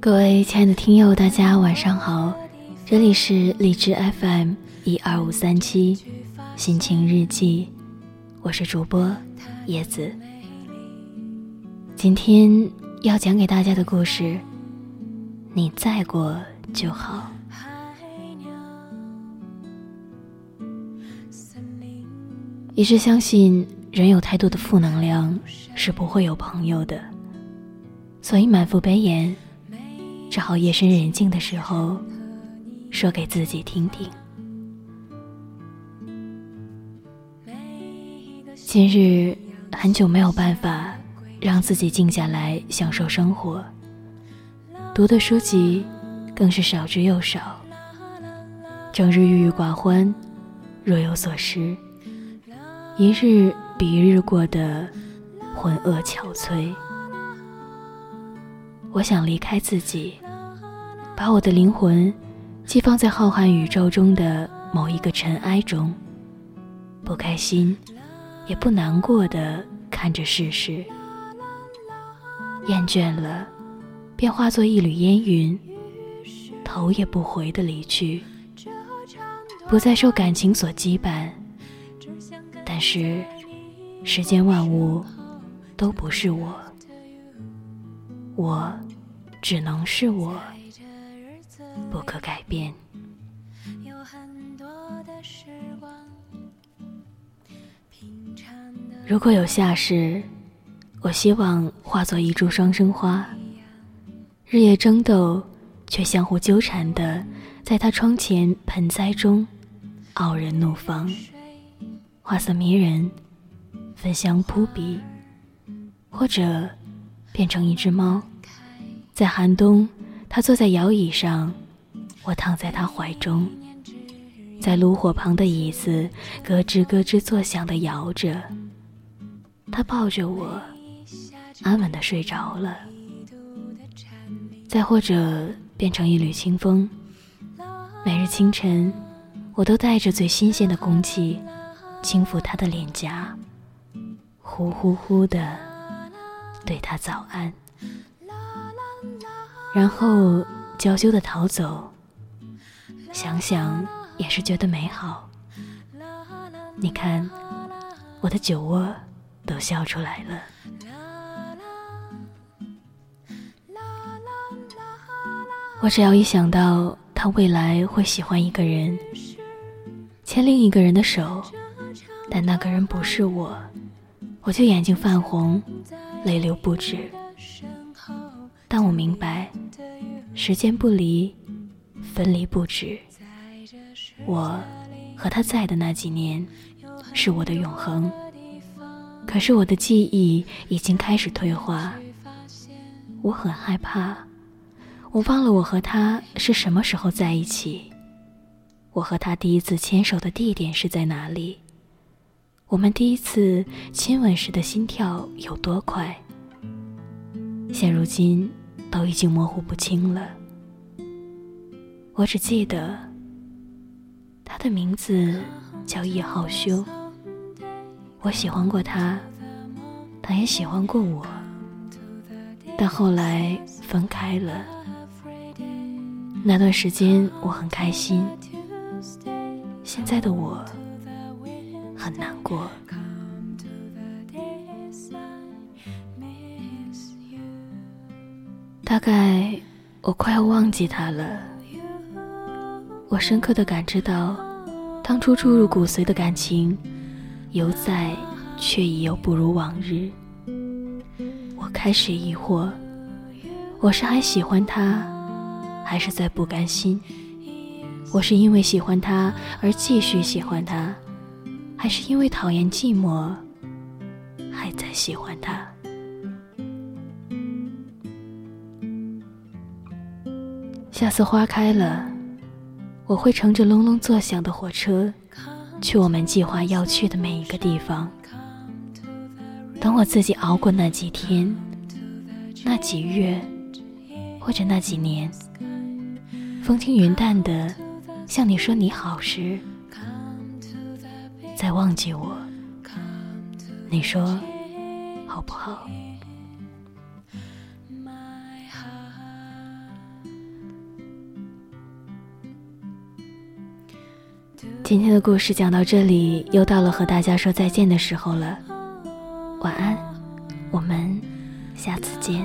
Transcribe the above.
各位亲爱的听友，大家晚上好，这里是荔枝 FM 一二五三七心情日记，我是主播叶子。今天要讲给大家的故事，你在过就好。一直相信，人有太多的负能量是不会有朋友的，所以满腹悲言，只好夜深人静的时候说给自己听听。今日很久没有办法让自己静下来享受生活，读的书籍更是少之又少，整日郁郁寡欢，若有所失。一日比一日过得浑噩憔悴，我想离开自己，把我的灵魂寄放在浩瀚宇宙中的某一个尘埃中，不开心也不难过的看着世事，厌倦了，便化作一缕烟云，头也不回的离去，不再受感情所羁绊。但是，世间万物都不是我，我只能是我，不可改变。如果有下世，我希望化作一株双生花，日夜争斗，却相互纠缠的，在他窗前盆栽中，傲人怒放。花色迷人，芬香扑鼻，或者变成一只猫，在寒冬，它坐在摇椅上，我躺在它怀中，在炉火旁的椅子咯吱咯吱作响的摇着，他抱着我，安稳的睡着了。再或者变成一缕清风，每日清晨，我都带着最新鲜的空气。轻抚他的脸颊，呼呼呼的对他早安，然后娇羞的逃走。想想也是觉得美好。你看，我的酒窝都笑出来了。我只要一想到他未来会喜欢一个人，牵另一个人的手。但那个人不是我，我就眼睛泛红，泪流不止。但我明白，时间不离，分离不止。我和他在的那几年，是我的永恒。可是我的记忆已经开始退化，我很害怕，我忘了我和他是什么时候在一起，我和他第一次牵手的地点是在哪里。我们第一次亲吻时的心跳有多快？现如今都已经模糊不清了。我只记得他的名字叫叶浩修。我喜欢过他，他也喜欢过我，但后来分开了。那段时间我很开心，现在的我。很难过。大概我快要忘记他了。我深刻的感知到，当初注入骨髓的感情，犹在，却已又不如往日。我开始疑惑：我是还喜欢他，还是在不甘心？我是因为喜欢他而继续喜欢他？还是因为讨厌寂寞，还在喜欢他。下次花开了，我会乘着隆隆作响的火车，去我们计划要去的每一个地方。等我自己熬过那几天、那几月，或者那几年，风轻云淡的向你说你好时。再忘记我，你说好不好？今天的故事讲到这里，又到了和大家说再见的时候了。晚安，我们下次见。